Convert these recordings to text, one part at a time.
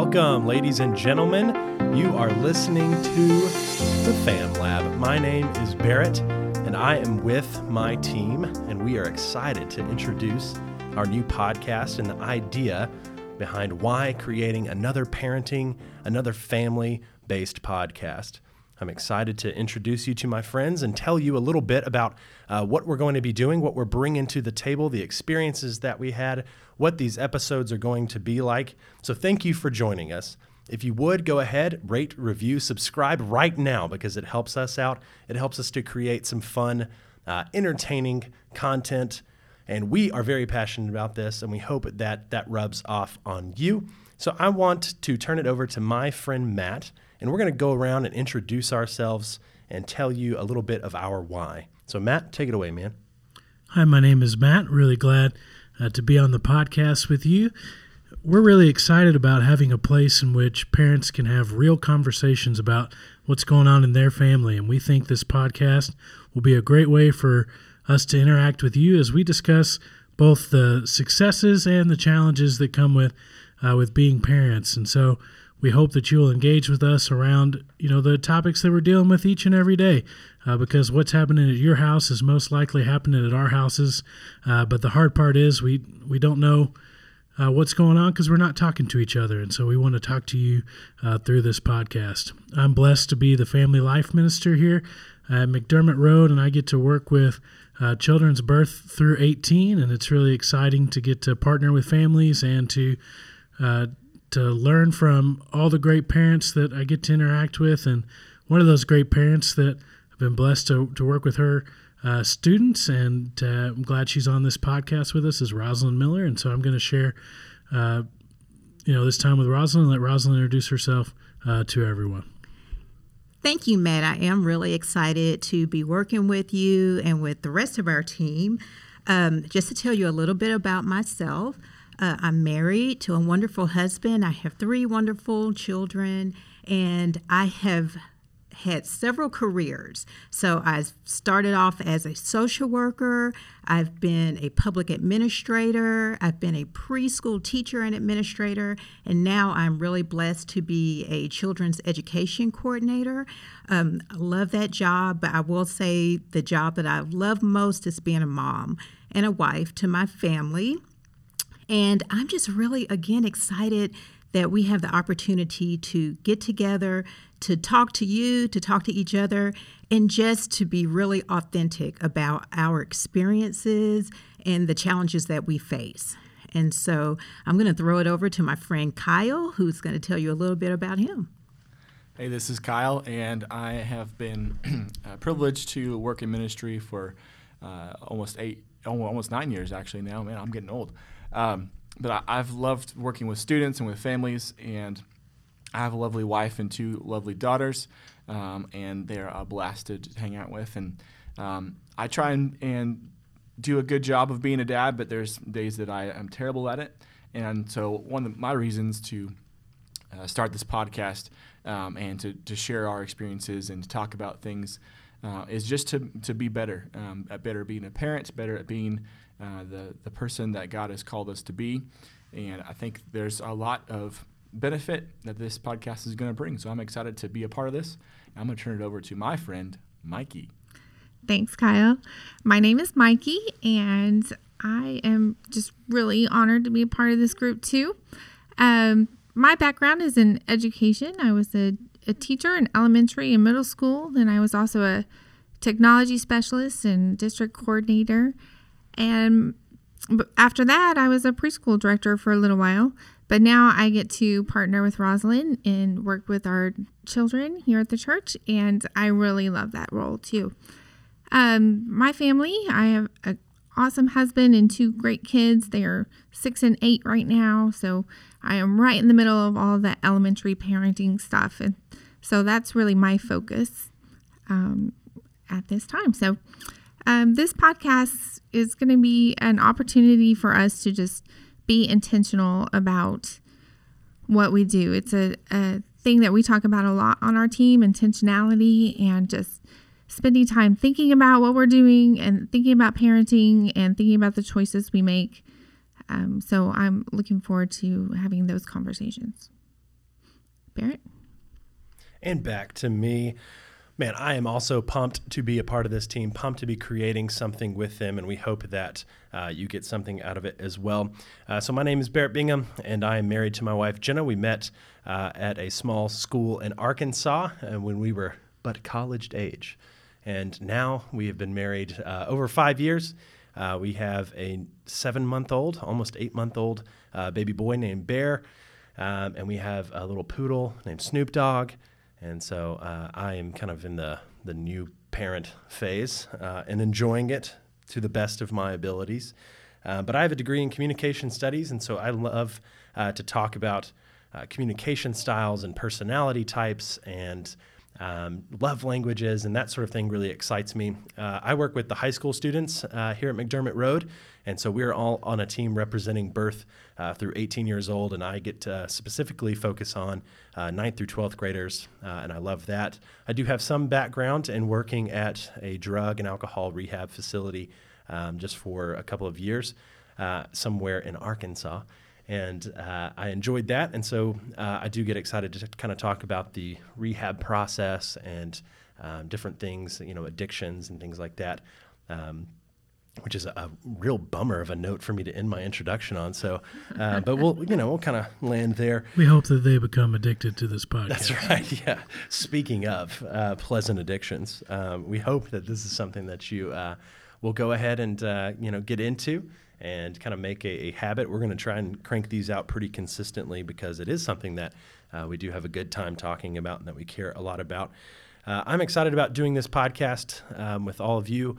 Welcome, ladies and gentlemen. You are listening to the Fam Lab. My name is Barrett, and I am with my team, and we are excited to introduce our new podcast and the idea behind why creating another parenting, another family based podcast. I'm excited to introduce you to my friends and tell you a little bit about uh, what we're going to be doing, what we're bringing to the table, the experiences that we had, what these episodes are going to be like. So, thank you for joining us. If you would go ahead, rate, review, subscribe right now because it helps us out. It helps us to create some fun, uh, entertaining content. And we are very passionate about this, and we hope that that rubs off on you. So, I want to turn it over to my friend Matt and we're going to go around and introduce ourselves and tell you a little bit of our why. So, Matt, take it away, man. Hi, my name is Matt. Really glad uh, to be on the podcast with you. We're really excited about having a place in which parents can have real conversations about what's going on in their family. And we think this podcast will be a great way for us to interact with you as we discuss both the successes and the challenges that come with uh, with being parents. And so we hope that you'll engage with us around you know the topics that we're dealing with each and every day uh, because what's happening at your house is most likely happening at our houses. Uh, but the hard part is we we don't know uh, what's going on because we're not talking to each other. And so we want to talk to you uh, through this podcast. I'm blessed to be the family life minister here at mcdermott road and i get to work with uh, children's birth through 18 and it's really exciting to get to partner with families and to uh, to learn from all the great parents that I get to interact with. And one of those great parents that I've been blessed to, to work with her uh, students, and uh, I'm glad she's on this podcast with us, is Rosalyn Miller. And so I'm going to share, uh, you know, this time with Rosalyn and let Rosalyn introduce herself uh, to everyone. Thank you, Matt. I am really excited to be working with you and with the rest of our team. Um, just to tell you a little bit about myself, uh, I'm married to a wonderful husband. I have three wonderful children, and I have had several careers. So I started off as a social worker, I've been a public administrator, I've been a preschool teacher and administrator, and now I'm really blessed to be a children's education coordinator. Um, I love that job, but I will say the job that I love most is being a mom and a wife to my family. And I'm just really, again, excited that we have the opportunity to get together, to talk to you, to talk to each other, and just to be really authentic about our experiences and the challenges that we face. And so I'm going to throw it over to my friend Kyle, who's going to tell you a little bit about him. Hey, this is Kyle, and I have been privileged to work in ministry for uh, almost eight, almost nine years actually now. Man, I'm getting old. Um, but I, have loved working with students and with families, and I have a lovely wife and two lovely daughters, um, and they're a blast to hang out with. And um, I try and, and do a good job of being a dad, but there's days that I am terrible at it. And so one of my reasons to uh, start this podcast um, and to, to share our experiences and to talk about things uh, is just to, to be better, um, at better being a parent, better at being uh, the, the person that God has called us to be. And I think there's a lot of benefit that this podcast is going to bring. So I'm excited to be a part of this. I'm going to turn it over to my friend, Mikie. Thanks, Kyle. My name is Mikie, and I am just really honored to be a part of this group too. Um, my background is in education. I was a, a teacher in elementary and middle school. Then I was also a technology specialist and district coordinator and after that, I was a preschool director for a little while. But now I get to partner with Rosalyn and work with our children here at the church. And I really love that role too. Um, my family, I have an awesome husband and two great kids. They are six and eight right now. So I am right in the middle of all that elementary parenting stuff. And so that's really my focus um, at this time. So um, this podcast is going to be an opportunity for us to just be intentional about what we do. It's a, a thing that we talk about a lot on our team intentionality and just spending time thinking about what we're doing and thinking about parenting and thinking about the choices we make. Um, so I'm looking forward to having those conversations. Barrett. And back to me. Man, I am also pumped to be a part of this team, pumped to be creating something with them, and we hope that uh, you get something out of it as well. Uh, so, my name is Barrett Bingham, and I am married to my wife, Jenna. We met uh, at a small school in Arkansas uh, when we were but college age. And now we have been married uh, over five years. Uh, we have a seven month old, almost eight month old baby boy named Bear, um, and we have a little poodle named Snoop Dogg. And so uh, I am kind of in the, the new parent phase uh, and enjoying it to the best of my abilities. Uh, but I have a degree in communication studies, and so I love uh, to talk about uh, communication styles and personality types and um, love languages and that sort of thing really excites me. Uh, I work with the high school students uh, here at McDermott Road, and so we're all on a team representing birth uh, through 18 years old, and I get to specifically focus on 9th uh, through 12th graders, uh, and I love that. I do have some background in working at a drug and alcohol rehab facility um, just for a couple of years uh, somewhere in Arkansas and uh, I enjoyed that. And so uh, I do get excited to kind of talk about the rehab process and um, different things, you know, addictions and things like that. Um, which is a, a, real bummer of a note for me to end my introduction on. So, uh, but we'll, you know, we'll kind of land there. We hope that they become addicted to this podcast. That's right. Yeah. Speaking of uh, pleasant addictions, um, we hope that this is something that you uh, will go ahead and uh, you know get into and kind of make a, a habit. We're going to try and crank these out pretty consistently because it is something that uh, we do have a good time talking about and that we care a lot about. Uh, I'm excited about doing this podcast um, with all of you.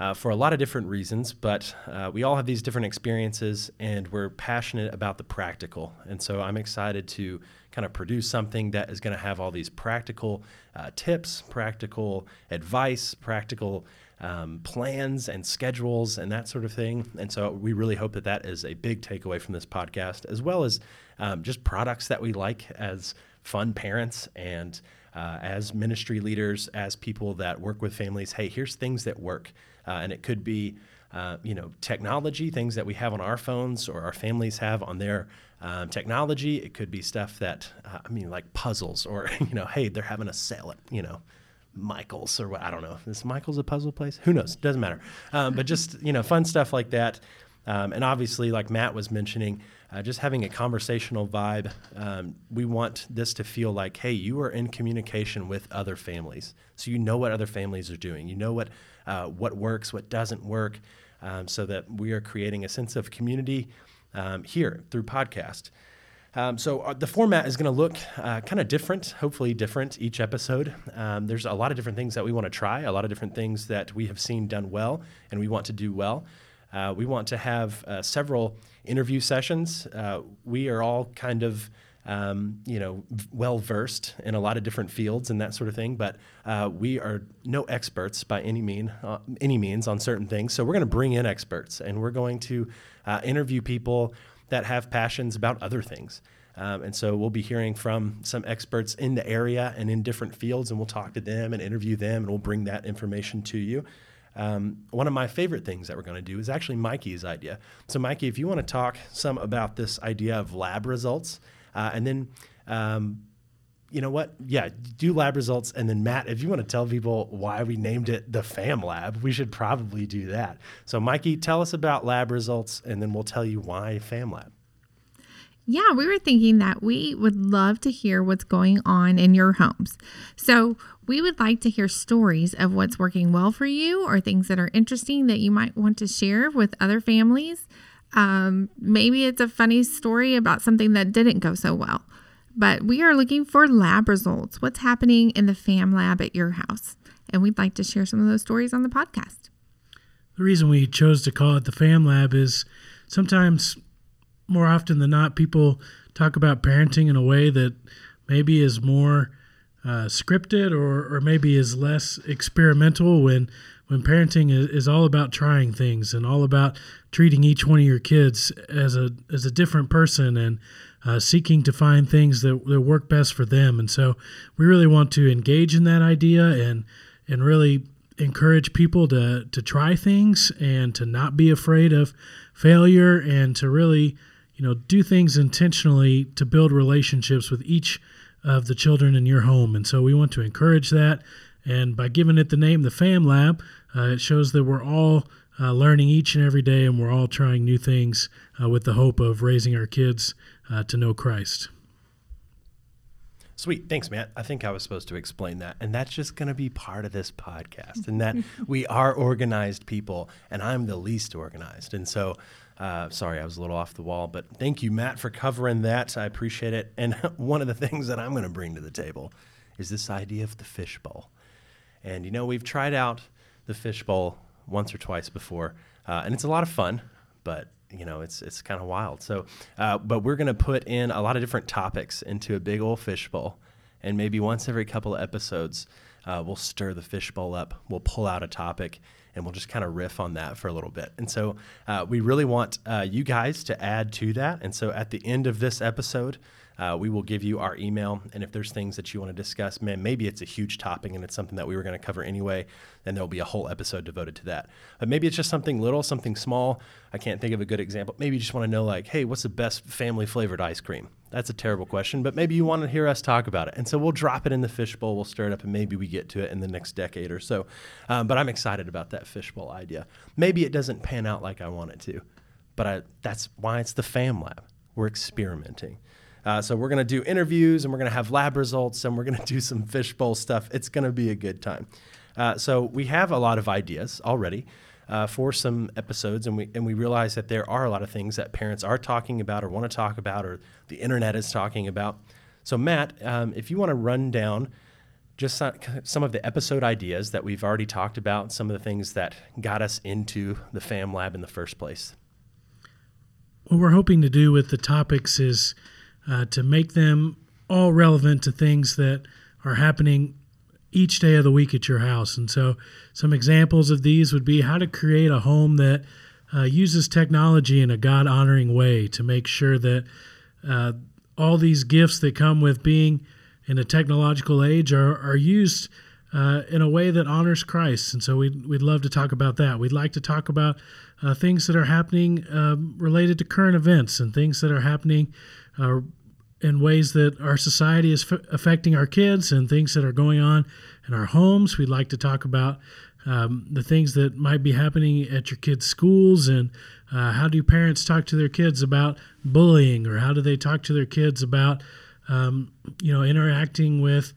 Uh, for a lot of different reasons, but uh, we all have these different experiences and we're passionate about the practical. And so I'm excited to kind of produce something that is going to have all these practical uh, tips, practical advice, practical um, plans and schedules and that sort of thing. And so we really hope that that is a big takeaway from this podcast, as well as um, just products that we like as fun parents and uh, as ministry leaders, as people that work with families. Hey, here's things that work. Uh, and it could be, uh, you know, technology, things that we have on our phones or our families have on their um, technology. It could be stuff that, uh, I mean, like puzzles or, you know, hey, they're having a sale at, you know, Michaels or what I don't know. Is Michaels a puzzle place? Who knows? Doesn't matter. Um, but just you know, fun stuff like that. Um, and obviously, like Matt was mentioning, uh, just having a conversational vibe. Um, we want this to feel like, hey, you are in communication with other families, so you know what other families are doing. You know what uh, what works, what doesn't work, um, so that we are creating a sense of community um, here through podcast. Um, so uh, the format is going to look uh, kind of different, hopefully different each episode. Um, there's a lot of different things that we want to try, a lot of different things that we have seen done well, and we want to do well. Uh, we want to have uh, several interview sessions. Uh, we are all kind of um, you know, well versed in a lot of different fields and that sort of thing. But uh, we are no experts by any mean, uh, any means on certain things. So we're going to bring in experts and we're going to uh, interview people that have passions about other things. Um, and so we'll be hearing from some experts in the area and in different fields, and we'll talk to them and interview them, and we'll bring that information to you. Um, one of my favorite things that we're going to do is actually Mikie's idea. So, Mikie, if you want to talk some about this idea of lab results, uh, and then um, you know what? Yeah, do lab results. And then, Matt, if you want to tell people why we named it the FAM Lab, we should probably do that. So, Mikie, tell us about lab results, and then we'll tell you why FAM Lab. Yeah, we were thinking that we would love to hear what's going on in your homes. So, we would like to hear stories of what's working well for you or things that are interesting that you might want to share with other families. Um, maybe it's a funny story about something that didn't go so well but we are looking for lab results. What's happening in the FAM lab at your house? And we'd like to share some of those stories on the podcast. The reason we chose to call it the FAM lab is sometimes, more often than not, people talk about parenting in a way that maybe is more uh, scripted or, or maybe is less experimental when when parenting is, is all about trying things and all about treating each one of your kids as a as a different person and uh, seeking to find things that, that work best for them. And so we really want to engage in that idea and and really encourage people to to try things and to not be afraid of failure and to really you know do things intentionally to build relationships with each of the children in your home. And so we want to encourage that. And by giving it the name, the Fam Lab, uh, it shows that we're all uh, learning each and every day and we're all trying new things uh, with the hope of raising our kids uh, to know Christ. Sweet. Thanks, Matt. I think I was supposed to explain that. And that's just going to be part of this podcast, and that we are organized people, and I'm the least organized. And so, uh, sorry, I was a little off the wall, but thank you, Matt, for covering that. I appreciate it. And one of the things that I'm going to bring to the table is this idea of the fishbowl. And, you know, we've tried out the fishbowl once or twice before, uh, and it's a lot of fun, but you know, it's it's kind of wild. So, uh, but we're gonna put in a lot of different topics into a big old fishbowl, and maybe once every couple of episodes, uh, we'll stir the fishbowl up. We'll pull out a topic, and we'll just kind of riff on that for a little bit. And so, uh, we really want uh, you guys to add to that. And so, at the end of this episode, uh, we will give you our email. And if there's things that you want to discuss, man, maybe it's a huge topic and it's something that we were going to cover anyway, then there'll be a whole episode devoted to that. But maybe it's just something little, something small. I can't think of a good example. Maybe you just want to know, like, hey, what's the best family flavored ice cream? That's a terrible question, but maybe you want to hear us talk about it. And so we'll drop it in the fishbowl, we'll stir it up, and maybe we get to it in the next decade or so. Um, but I'm excited about that fishbowl idea. Maybe it doesn't pan out like I want it to, but I, that's why it's the Fam Lab. We're experimenting. Uh, so we're going to do interviews and we're going to have lab results and we're going to do some fishbowl stuff. It's going to be a good time. Uh, so we have a lot of ideas already uh, for some episodes, and we and we realize that there are a lot of things that parents are talking about or want to talk about or the internet is talking about. So Matt, um, if you want to run down just some of the episode ideas that we've already talked about, some of the things that got us into the Fam Lab in the first place. What we're hoping to do with the topics is uh, to make them all relevant to things that are happening each day of the week at your house. And so, some examples of these would be how to create a home that uh, uses technology in a God honoring way to make sure that uh, all these gifts that come with being in a technological age are, are used uh, in a way that honors Christ. And so, we'd, we'd love to talk about that. We'd like to talk about uh, things that are happening um, related to current events and things that are happening in ways that our society is f- affecting our kids and things that are going on in our homes. We'd like to talk about um, the things that might be happening at your kids' schools and uh, how do parents talk to their kids about bullying or how do they talk to their kids about um, you know interacting with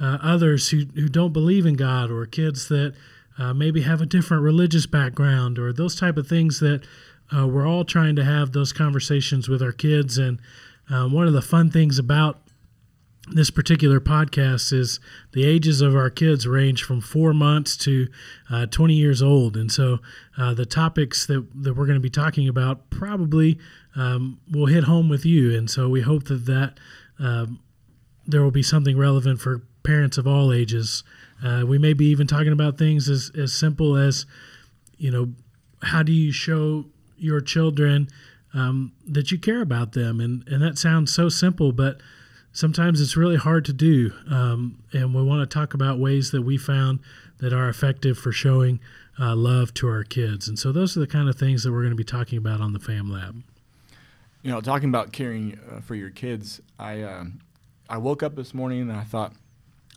uh, others who, who don't believe in God or kids that uh, maybe have a different religious background or those type of things that uh, we're all trying to have those conversations with our kids and um, one of the fun things about this particular podcast is the ages of our kids range from four months to uh, 20 years old. And so uh, the topics that, that we're going to be talking about probably um, will hit home with you. And so we hope that, that um, there will be something relevant for parents of all ages. Uh, we may be even talking about things as, as simple as, you know, how do you show your children um, that you care about them. And, and that sounds so simple, but sometimes it's really hard to do. Um, and we want to talk about ways that we found that are effective for showing uh, love to our kids. And so those are the kind of things that we're going to be talking about on the Fam Lab. You know, talking about caring uh, for your kids, I um, I woke up this morning and I thought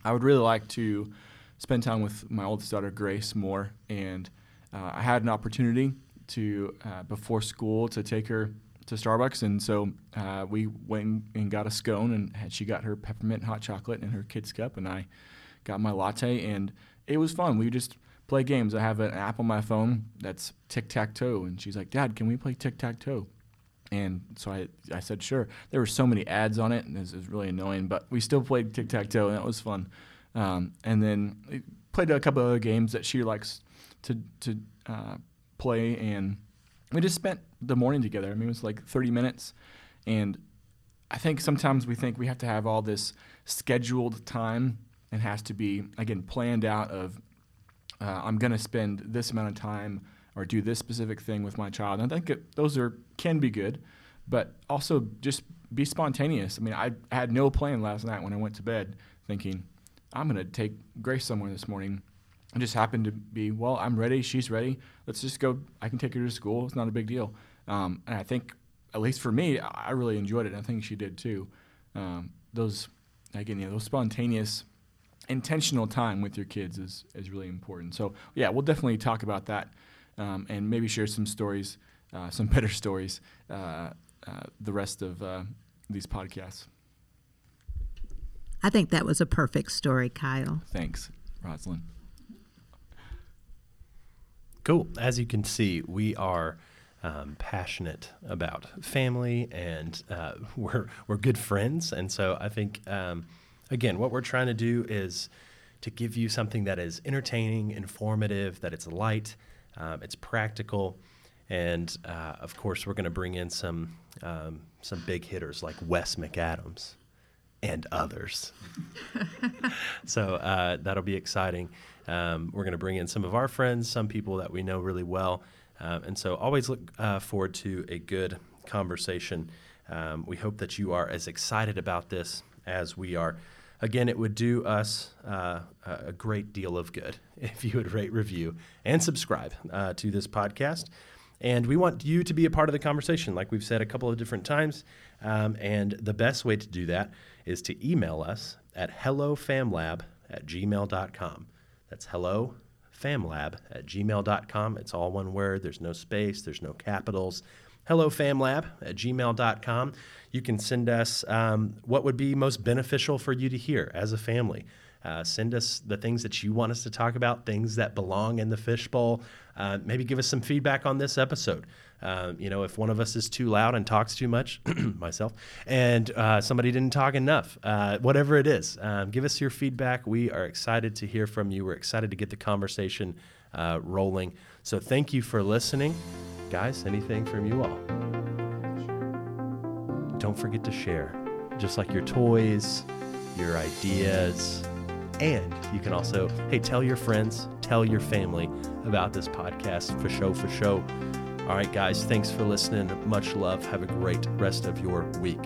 I would really like to spend time with my oldest daughter Grace more, and uh, I had an opportunity to uh, before school to take her to Starbucks, and so uh, we went and got a scone, and she got her peppermint hot chocolate in her kids cup, and I got my latte, and it was fun. We just play games. I have an app on my phone that's tic tac toe, and she's like, "Dad, can we play tic tac toe?" And so I, I said, "Sure." There were so many ads on it, and it was really annoying, but we still played tic tac toe, and that was fun. Um, and then played a couple other games that she likes to to uh, play, and we just spent the morning together. I mean, it was like 30 minutes, and I think sometimes we think we have to have all this scheduled time and has to be again planned out of uh, I'm going to spend this amount of time or do this specific thing with my child. And I think it, those are can be good, but also just be spontaneous. I mean, I had no plan last night when I went to bed, thinking I'm going to take Grace somewhere this morning it just happened to be, well, I'm ready, she's ready. Let's just go. I can take her to school. It's not a big deal. Um, and I think, at least for me, I really enjoyed it. I think she did too. Um, those again, you know, those spontaneous, intentional time with your kids is is really important. So yeah, we'll definitely talk about that, um, and maybe share some stories, uh, some better stories, uh, uh, the rest of uh, these podcasts. I think that was a perfect story, Kyle. Thanks, Rosalyn. Cool. As you can see, we are um, passionate about family, and uh, we're we're good friends. And so I think, um, again, what we're trying to do is to give you something that is entertaining, informative, that it's light, um, it's practical, and uh, of course, we're going to bring in some um, some big hitters like Wes McAdams and others. so uh, that'll be exciting. Um, we're going to bring in some of our friends, some people that we know really well. Um, and so always look uh, forward to a good conversation. Um, we hope that you are as excited about this as we are. Again, it would do us uh, a great deal of good if you would rate, review, and subscribe uh, to this podcast. And we want you to be a part of the conversation, like we've said a couple of different times. Um, and the best way to do that is to email us at hellofamlab at gmail.com. That's hello famlab at gmail.com. It's all one word, there's no space, there's no capitals. Hello famlab at gmail.com. You can send us um, what would be most beneficial for you to hear as a family. Uh, send us the things that you want us to talk about, things that belong in the fishbowl. Uh, maybe give us some feedback on this episode. Uh, you know, if one of us is too loud and talks too much, myself, and uh, somebody didn't talk enough, uh, whatever it is, um, give us your feedback. We are excited to hear from you. We're excited to get the conversation uh, rolling. So thank you for listening. Guys, anything from you all? Don't forget to share, just like your toys, your ideas, and you can also, hey, tell your friends, tell your family about this podcast for show, for show. All right, guys, thanks for listening. Much love. Have a great rest of your week.